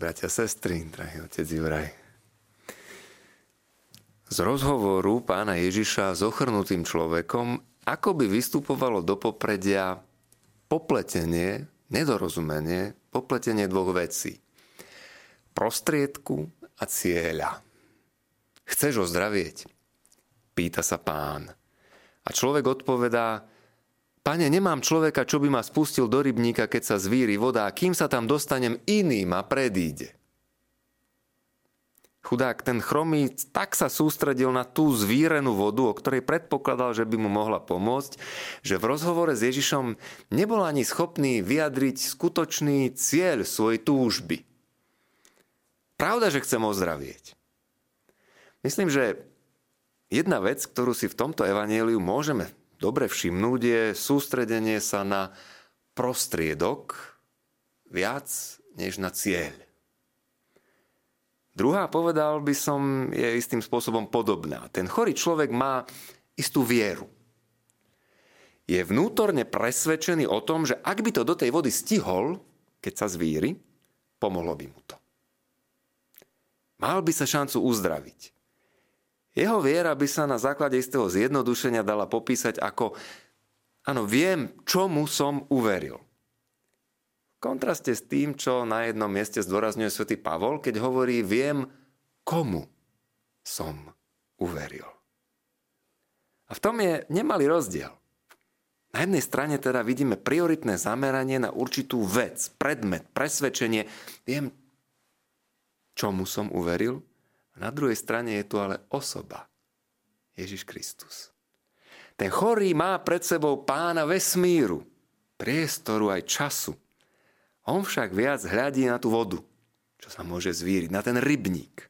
bratia, sestry, drahý otec Juraj. Z rozhovoru pána Ježiša s ochrnutým človekom ako by vystupovalo do popredia popletenie, nedorozumenie, popletenie dvoch vecí. Prostriedku a cieľa. Chceš ozdravieť? Pýta sa pán. A človek odpovedá, Pane, nemám človeka, čo by ma spustil do rybníka, keď sa zvíri voda a kým sa tam dostanem, iný ma predíde. Chudák ten chromý tak sa sústredil na tú zvírenú vodu, o ktorej predpokladal, že by mu mohla pomôcť, že v rozhovore s Ježišom nebol ani schopný vyjadriť skutočný cieľ svojej túžby. Pravda, že chcem ozdravieť. Myslím, že jedna vec, ktorú si v tomto evaníliu môžeme dobre všimnúť, je sústredenie sa na prostriedok viac než na cieľ. Druhá, povedal by som, je istým spôsobom podobná. Ten chorý človek má istú vieru. Je vnútorne presvedčený o tom, že ak by to do tej vody stihol, keď sa zvíri, pomohlo by mu to. Mal by sa šancu uzdraviť. Jeho viera by sa na základe istého zjednodušenia dala popísať ako áno, viem, čomu som uveril kontraste s tým, čo na jednom mieste zdôrazňuje svätý Pavol, keď hovorí, viem, komu som uveril. A v tom je nemalý rozdiel. Na jednej strane teda vidíme prioritné zameranie na určitú vec, predmet, presvedčenie. Viem, čomu som uveril. Na druhej strane je tu ale osoba. Ježiš Kristus. Ten chorý má pred sebou pána vesmíru, priestoru aj času. On však viac hľadí na tú vodu, čo sa môže zvíriť, na ten rybník.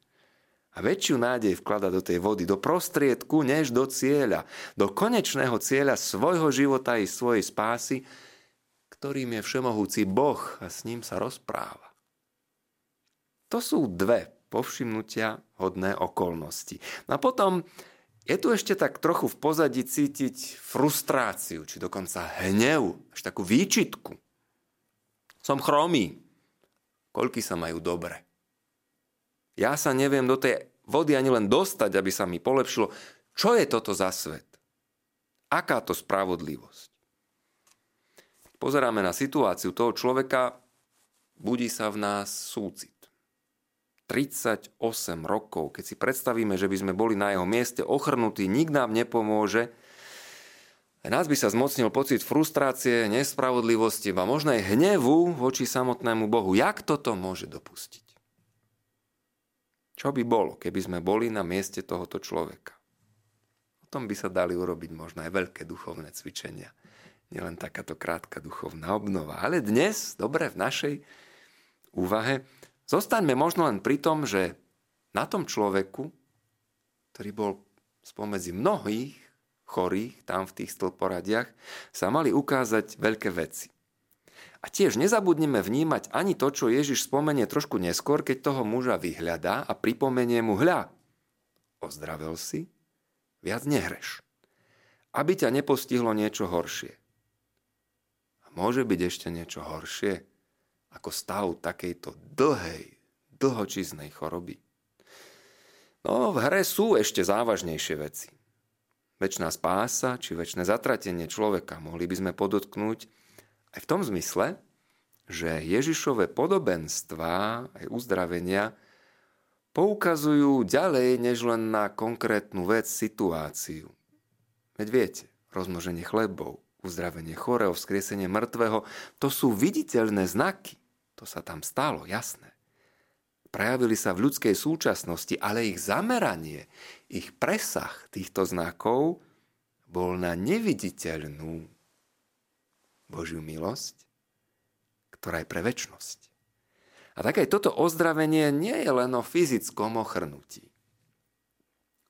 A väčšiu nádej vklada do tej vody, do prostriedku, než do cieľa, do konečného cieľa svojho života i svojej spásy, ktorým je všemohúci Boh a s ním sa rozpráva. To sú dve povšimnutia hodné okolnosti. No a potom je tu ešte tak trochu v pozadí cítiť frustráciu, či dokonca hnev, až takú výčitku som chromý. Koľky sa majú dobre. Ja sa neviem do tej vody ani len dostať, aby sa mi polepšilo. Čo je toto za svet? Aká to spravodlivosť? Pozeráme na situáciu toho človeka, budí sa v nás súcit. 38 rokov, keď si predstavíme, že by sme boli na jeho mieste ochrnutí, nik nám nepomôže, nás by sa zmocnil pocit frustrácie, nespravodlivosti a možno aj hnevu voči samotnému Bohu. Jak toto môže dopustiť? Čo by bolo, keby sme boli na mieste tohoto človeka? O tom by sa dali urobiť možno aj veľké duchovné cvičenia. Nielen takáto krátka duchovná obnova. Ale dnes, dobre, v našej úvahe, zostaňme možno len pri tom, že na tom človeku, ktorý bol spomedzi mnohých chorých tam v tých stĺporadiach, sa mali ukázať veľké veci. A tiež nezabudneme vnímať ani to, čo Ježiš spomenie trošku neskôr, keď toho muža vyhľadá a pripomenie mu hľa. Ozdravil si, viac nehreš. Aby ťa nepostihlo niečo horšie. A môže byť ešte niečo horšie ako stav takejto dlhej, dlhočíznej choroby. No, v hre sú ešte závažnejšie veci väčšiná spása či väčšie zatratenie človeka. Mohli by sme podotknúť aj v tom zmysle, že Ježišové podobenstva aj uzdravenia poukazujú ďalej než len na konkrétnu vec, situáciu. Veď viete, rozmnoženie chlebov, uzdravenie chorého, vzkriesenie mŕtvého, to sú viditeľné znaky. To sa tam stalo, jasné prejavili sa v ľudskej súčasnosti, ale ich zameranie, ich presah týchto znakov bol na neviditeľnú Božiu milosť, ktorá je pre väčnosť. A tak aj toto ozdravenie nie je len o fyzickom ochrnutí.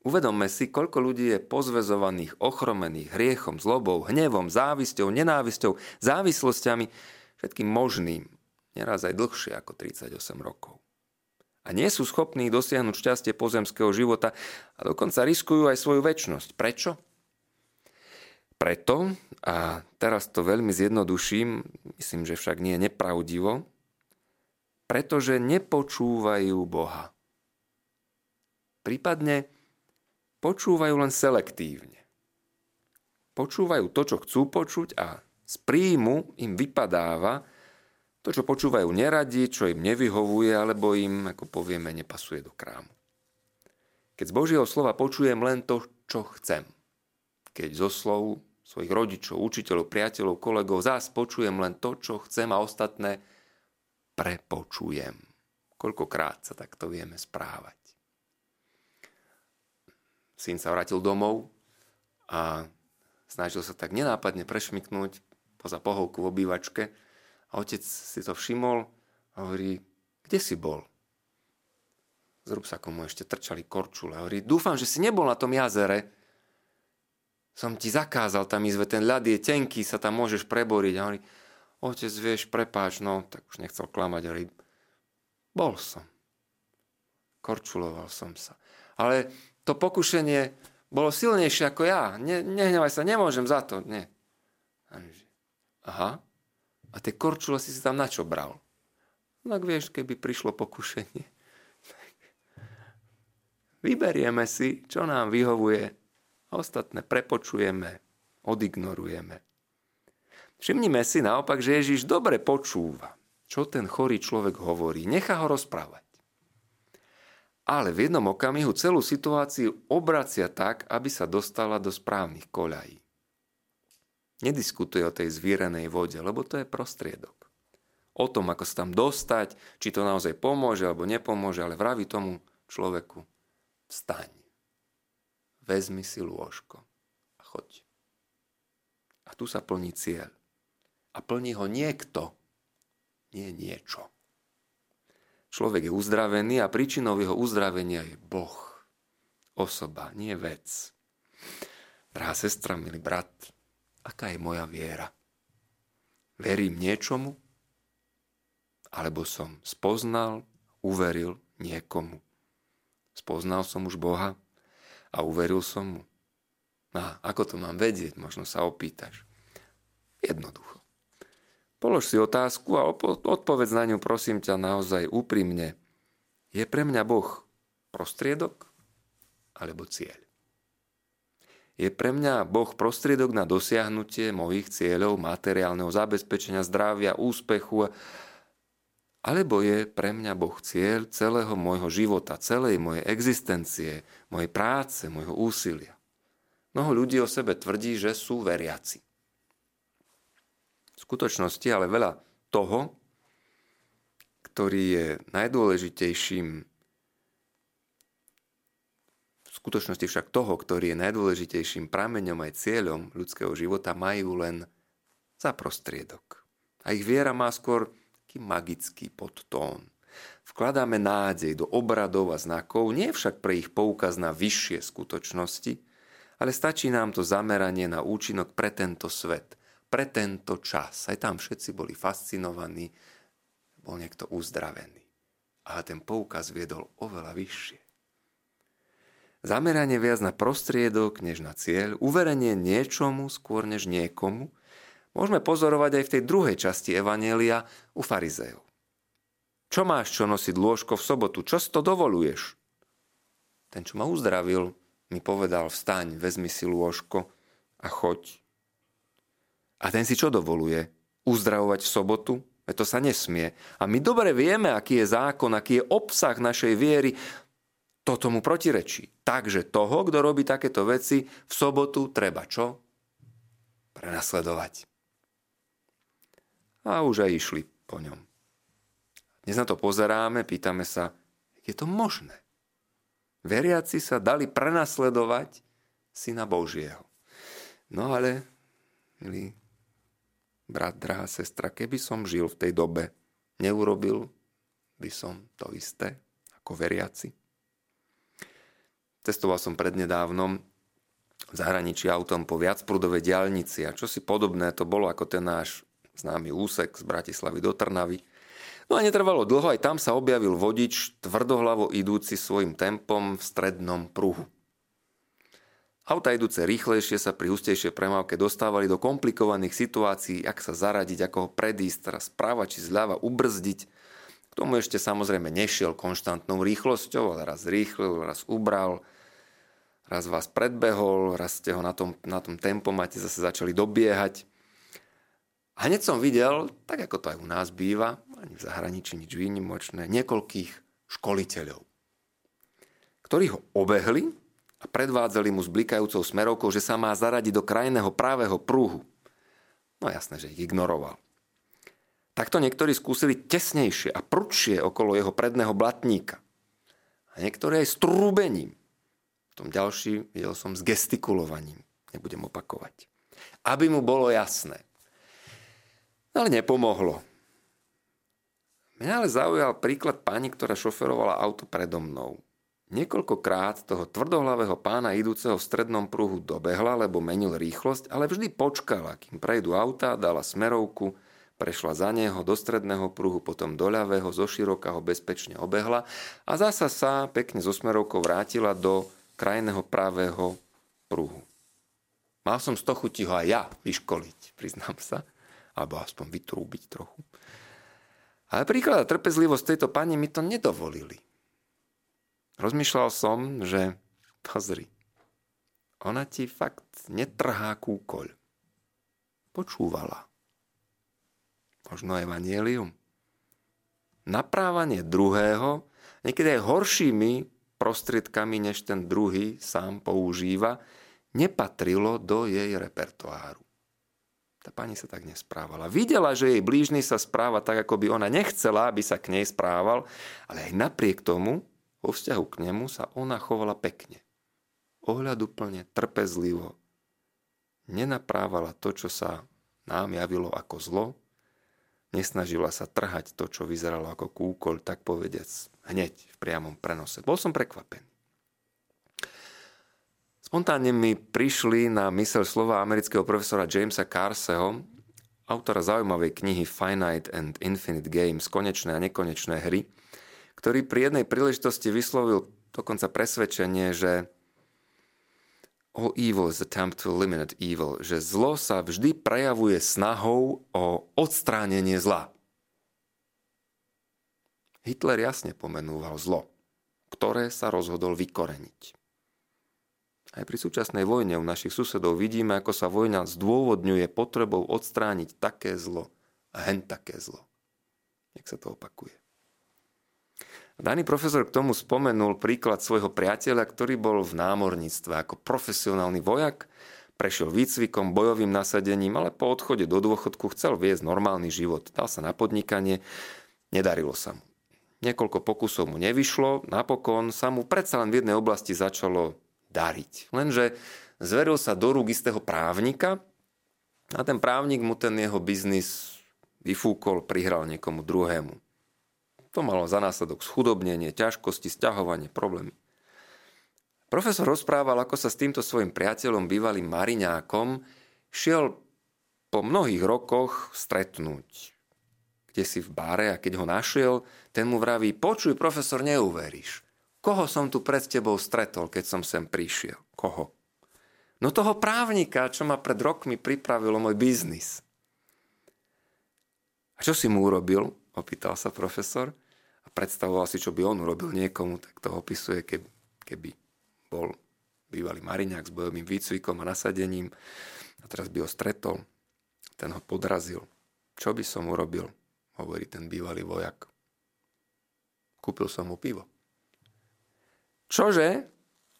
Uvedomme si, koľko ľudí je pozvezovaných, ochromených hriechom, zlobou, hnevom, závisťou, nenávisťou, závislosťami, všetkým možným, neraz aj dlhšie ako 38 rokov a nie sú schopní dosiahnuť šťastie pozemského života a dokonca riskujú aj svoju väčnosť. Prečo? Preto, a teraz to veľmi zjednoduším, myslím, že však nie je nepravdivo, pretože nepočúvajú Boha. Prípadne počúvajú len selektívne. Počúvajú to, čo chcú počuť a z príjmu im vypadáva to, čo počúvajú neradi, čo im nevyhovuje, alebo im, ako povieme, nepasuje do krámu. Keď z Božieho slova počujem len to, čo chcem. Keď zo slov svojich rodičov, učiteľov, priateľov, kolegov zás počujem len to, čo chcem a ostatné prepočujem. Koľkokrát sa takto vieme správať. Syn sa vrátil domov a snažil sa tak nenápadne prešmiknúť poza pohovku v obývačke a otec si to všimol a hovorí, kde si bol? Z rúbsakom mu ešte trčali korčule. Hovorí, dúfam, že si nebol na tom jazere. Som ti zakázal tam ísť, ten ľad je tenký, sa tam môžeš preboriť. A hovorí, otec, vieš, prepáč, no, tak už nechcel klamať. Hovorí, bol som. Korčuloval som sa. Ale to pokušenie bolo silnejšie ako ja. Ne, nehnevaj sa, nemôžem za to. Nie. Aha. A tie korčule si si tam na čo bral? No tak vieš, keby prišlo pokušenie. Vyberieme si, čo nám vyhovuje, a ostatné prepočujeme, odignorujeme. Všimnime si naopak, že Ježiš dobre počúva, čo ten chorý človek hovorí. Nechá ho rozprávať. Ale v jednom okamihu celú situáciu obracia tak, aby sa dostala do správnych koľají. Nediskutuje o tej zvírenej vode, lebo to je prostriedok. O tom, ako sa tam dostať, či to naozaj pomôže alebo nepomôže, ale vraví tomu človeku, vstaň, vezmi si lôžko a choď. A tu sa plní cieľ. A plní ho niekto, nie niečo. Človek je uzdravený a príčinou jeho uzdravenia je Boh. Osoba, nie vec. Drahá sestra, milý brat, aká je moja viera? Verím niečomu? Alebo som spoznal, uveril niekomu? Spoznal som už Boha a uveril som mu. A ako to mám vedieť? Možno sa opýtaš. Jednoducho. Polož si otázku a odpovedz na ňu prosím ťa naozaj úprimne. Je pre mňa Boh prostriedok alebo cieľ? Je pre mňa Boh prostriedok na dosiahnutie mojich cieľov, materiálneho zabezpečenia, zdravia, úspechu alebo je pre mňa Boh cieľ celého môjho života, celej mojej existencie, mojej práce, môjho úsilia. Mnoho ľudí o sebe tvrdí, že sú veriaci. V skutočnosti ale veľa toho, ktorý je najdôležitejším skutočnosti však toho, ktorý je najdôležitejším prameňom aj cieľom ľudského života, majú len za prostriedok. A ich viera má skôr taký magický podtón. Vkladáme nádej do obradov a znakov, nie však pre ich poukaz na vyššie skutočnosti, ale stačí nám to zameranie na účinok pre tento svet, pre tento čas. Aj tam všetci boli fascinovaní, bol niekto uzdravený. A ten poukaz viedol oveľa vyššie. Zameranie viac na prostriedok, než na cieľ, uverenie niečomu skôr než niekomu, môžeme pozorovať aj v tej druhej časti Evanielia u farizejov. Čo máš čo nosiť lôžko v sobotu? Čo si to dovoluješ? Ten, čo ma uzdravil, mi povedal, vstaň, vezmi si lôžko a choď. A ten si čo dovoluje? Uzdravovať v sobotu? Veď to sa nesmie. A my dobre vieme, aký je zákon, aký je obsah našej viery. To tomu protirečí. Takže toho, kto robí takéto veci, v sobotu treba čo? Prenasledovať a už aj išli po ňom. Dnes na to pozeráme, pýtame sa, je to možné? Veriaci sa dali prenasledovať Syna Božieho. No ale, milý brat, drahá sestra, keby som žil v tej dobe, neurobil by som to isté ako veriaci. Cestoval som prednedávnom v zahraničí autom po viacprudovej diálnici a čo si podobné to bolo ako ten náš známy úsek z Bratislavy do Trnavy. No a netrvalo dlho, aj tam sa objavil vodič, tvrdohlavo idúci svojim tempom v strednom pruhu. Auta idúce rýchlejšie sa pri hustejšej premávke dostávali do komplikovaných situácií, ak sa zaradiť, ako ho predísť, teraz správa či zľava ubrzdiť. Tomu ešte samozrejme nešiel konštantnou rýchlosťou, ale raz rýchlil, raz ubral, raz vás predbehol, raz ste ho na tom, na tom tempomate zase začali dobiehať. A hneď som videl, tak ako to aj u nás býva, ani v zahraničí nič výnimočné, niekoľkých školiteľov, ktorí ho obehli a predvádzali mu s blikajúcou smerovkou, že sa má zaradiť do krajného právého prúhu. No jasné, že ich ignoroval. Takto niektorí skúsili tesnejšie a prudšie okolo jeho predného blatníka. A niektorí aj s trúbením. Tom ďalší videl som s gestikulovaním. Nebudem opakovať. Aby mu bolo jasné. Ale nepomohlo. Mňa ale zaujal príklad pani, ktorá šoferovala auto predo mnou. Niekoľkokrát toho tvrdohlavého pána idúceho v strednom pruhu dobehla, lebo menil rýchlosť, ale vždy počkala, kým prejdu auta, dala smerovku, prešla za neho do stredného pruhu, potom do ľavého, zo široka ho bezpečne obehla a zasa sa pekne zo smerovkou vrátila do krajného pravého pruhu. Mal som z toho chuti ho aj ja vyškoliť, priznám sa, alebo aspoň vytrúbiť trochu. Ale príklad a trpezlivosť tejto pani mi to nedovolili. Rozmýšľal som, že pozri, ona ti fakt netrhá kúkoľ. Počúvala možno evanielium. Naprávanie druhého, niekedy aj horšími prostriedkami, než ten druhý sám používa, nepatrilo do jej repertoáru. Tá pani sa tak nesprávala. Videla, že jej blížny sa správa tak, ako by ona nechcela, aby sa k nej správal, ale aj napriek tomu, vo vzťahu k nemu sa ona chovala pekne. Ohľaduplne, trpezlivo. Nenaprávala to, čo sa nám javilo ako zlo, Nesnažila sa trhať to, čo vyzeralo ako kúkol, tak povediac, hneď v priamom prenose. Bol som prekvapený. Spontánne mi prišli na mysel slova amerického profesora Jamesa Carseho, autora zaujímavej knihy Finite and Infinite Games, konečné a nekonečné hry, ktorý pri jednej príležitosti vyslovil dokonca presvedčenie, že All evil is attempt to eliminate evil, že zlo sa vždy prejavuje snahou o odstránenie zla. Hitler jasne pomenúval zlo, ktoré sa rozhodol vykoreniť. Aj pri súčasnej vojne u našich susedov vidíme, ako sa vojna zdôvodňuje potrebou odstrániť také zlo a hen také zlo. Jak sa to opakuje. Daný profesor k tomu spomenul príklad svojho priateľa, ktorý bol v námorníctve ako profesionálny vojak, prešiel výcvikom, bojovým nasadením, ale po odchode do dôchodku chcel viesť normálny život. Dal sa na podnikanie, nedarilo sa mu. Niekoľko pokusov mu nevyšlo, napokon sa mu predsa len v jednej oblasti začalo dariť. Lenže zveril sa do rúk istého právnika a ten právnik mu ten jeho biznis vyfúkol, prihral niekomu druhému. To malo za následok schudobnenie, ťažkosti, sťahovanie, problémy. Profesor rozprával, ako sa s týmto svojim priateľom, bývalým mariňákom, šiel po mnohých rokoch stretnúť. Kde si v báre a keď ho našiel, ten mu vraví, počuj profesor, neuveríš. Koho som tu pred tebou stretol, keď som sem prišiel? Koho? No toho právnika, čo ma pred rokmi pripravilo môj biznis. A čo si mu urobil? opýtal sa profesor a predstavoval si, čo by on urobil niekomu, tak to opisuje, keby, keby bol bývalý mariňák s bojovým výcvikom a nasadením a teraz by ho stretol, ten ho podrazil. Čo by som urobil, hovorí ten bývalý vojak. Kúpil som mu pivo. Čože?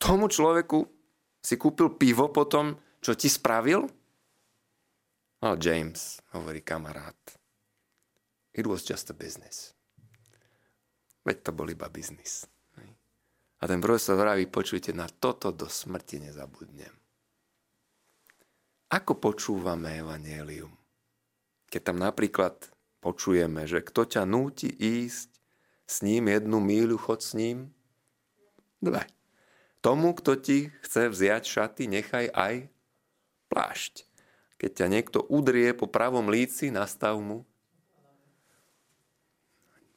Tomu človeku si kúpil pivo potom, čo ti spravil? No, James, hovorí kamarát. It was just a business. Veď to bol iba biznis. A ten profesor vraví, počujte, na toto do smrti nezabudnem. Ako počúvame Evangelium? Keď tam napríklad počujeme, že kto ťa núti ísť s ním jednu míľu, chod s ním dve. Tomu, kto ti chce vziať šaty, nechaj aj plášť. Keď ťa niekto udrie po pravom líci, nastav mu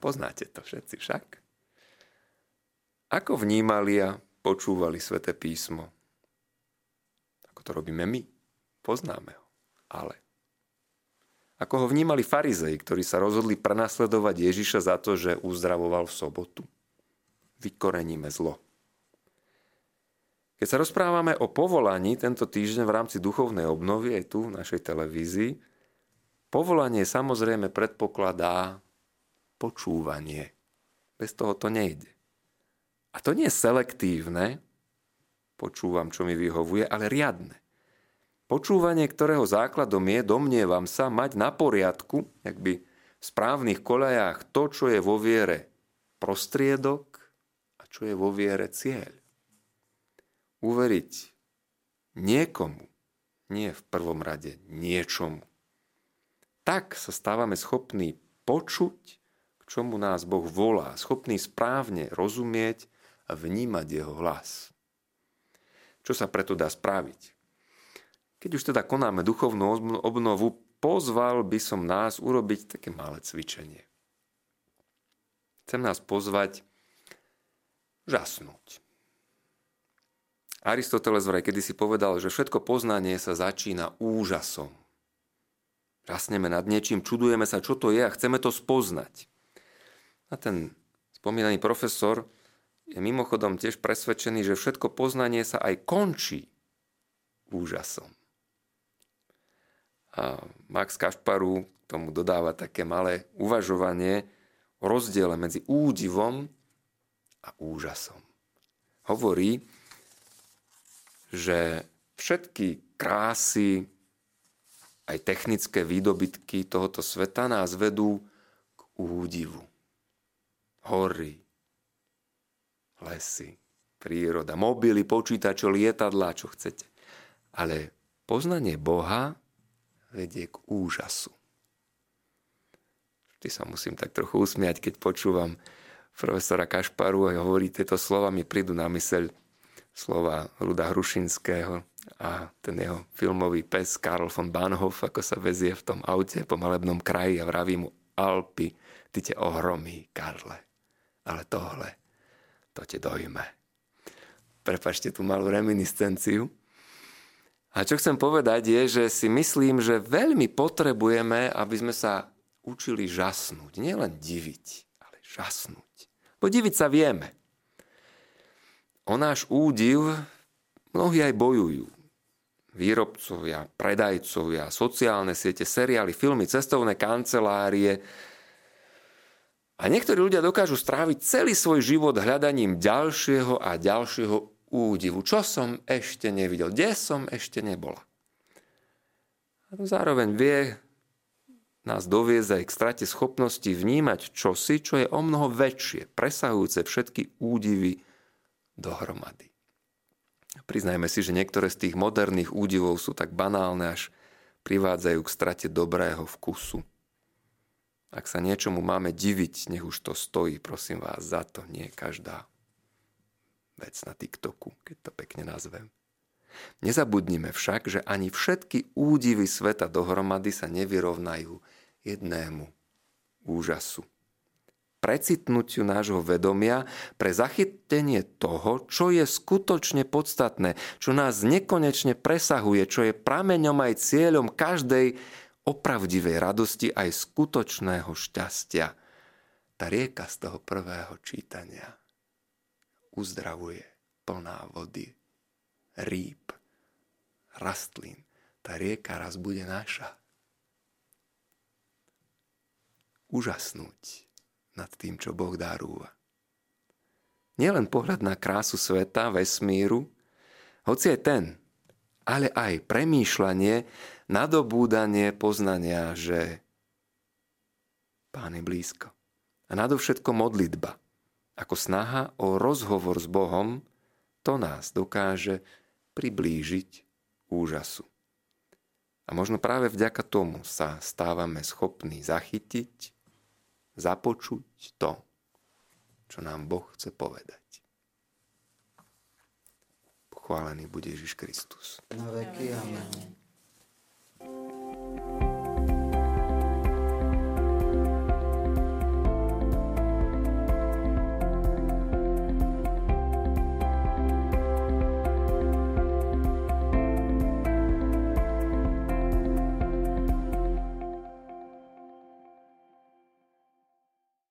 Poznáte to všetci však? Ako vnímali a počúvali sväté písmo? Ako to robíme my? Poznáme ho. Ale Ako ho vnímali farizei, ktorí sa rozhodli prenasledovať Ježiša za to, že uzdravoval v sobotu. Vykoreníme zlo. Keď sa rozprávame o povolaní tento týždeň v rámci duchovnej obnovy aj tu v našej televízii, povolanie samozrejme predpokladá počúvanie. Bez toho to nejde. A to nie je selektívne, počúvam, čo mi vyhovuje, ale riadne. Počúvanie, ktorého základom je, domnievam sa, mať na poriadku, ak by v správnych kolejách to, čo je vo viere prostriedok a čo je vo viere cieľ uveriť niekomu, nie v prvom rade niečomu, tak sa stávame schopní počuť, čomu nás Boh volá, schopní správne rozumieť a vnímať jeho hlas. Čo sa preto dá spraviť? Keď už teda konáme duchovnú obnovu, pozval by som nás urobiť také malé cvičenie. Chcem nás pozvať žasnúť. Aristoteles vraj kedysi povedal, že všetko poznanie sa začína úžasom. Žasneme nad niečím, čudujeme sa, čo to je a chceme to spoznať. A ten spomínaný profesor je mimochodom tiež presvedčený, že všetko poznanie sa aj končí úžasom. A Max Kašparu tomu dodáva také malé uvažovanie o rozdiele medzi údivom a úžasom. Hovorí, že všetky krásy, aj technické výdobytky tohoto sveta nás vedú k údivu. Hory, lesy, príroda, mobily, počítače, lietadlá, čo chcete. Ale poznanie Boha vedie k úžasu. Vždy sa musím tak trochu usmiať, keď počúvam profesora Kašparu a hovorí tieto slova, mi prídu na myseľ slova Ruda Hrušinského a ten jeho filmový pes Karl von Bahnhof, ako sa vezie v tom aute po malebnom kraji a vraví mu Alpy, ty te ohromí, Karle. Ale tohle, to te dojme. Prepačte tú malú reminiscenciu. A čo chcem povedať je, že si myslím, že veľmi potrebujeme, aby sme sa učili žasnúť. Nielen diviť, ale žasnúť. Bo diviť sa vieme o náš údiv mnohí aj bojujú. Výrobcovia, predajcovia, sociálne siete, seriály, filmy, cestovné kancelárie. A niektorí ľudia dokážu stráviť celý svoj život hľadaním ďalšieho a ďalšieho údivu. Čo som ešte nevidel? Kde som ešte nebola? A to zároveň vie nás doviezť aj k strate schopnosti vnímať čosi, čo je o mnoho väčšie, presahujúce všetky údivy dohromady. Priznajme si, že niektoré z tých moderných údivov sú tak banálne, až privádzajú k strate dobrého vkusu. Ak sa niečomu máme diviť, nech už to stojí, prosím vás, za to nie každá vec na TikToku, keď to pekne nazvem. Nezabudnime však, že ani všetky údivy sveta dohromady sa nevyrovnajú jednému úžasu precitnutiu nášho vedomia pre zachytenie toho, čo je skutočne podstatné, čo nás nekonečne presahuje, čo je prameňom aj cieľom každej opravdivej radosti aj skutočného šťastia. Tá rieka z toho prvého čítania uzdravuje plná vody, rýb, rastlín. Tá rieka raz bude naša. Užasnúť nad tým, čo Boh darúva. Nielen pohľad na krásu sveta, vesmíru, hoci aj ten, ale aj premýšľanie, nadobúdanie poznania, že Pán je blízko. A nadovšetko modlitba, ako snaha o rozhovor s Bohom, to nás dokáže priblížiť úžasu. A možno práve vďaka tomu sa stávame schopní zachytiť započuť to, čo nám Boh chce povedať. Pochválený bude Ježiš Kristus. Na veky amen.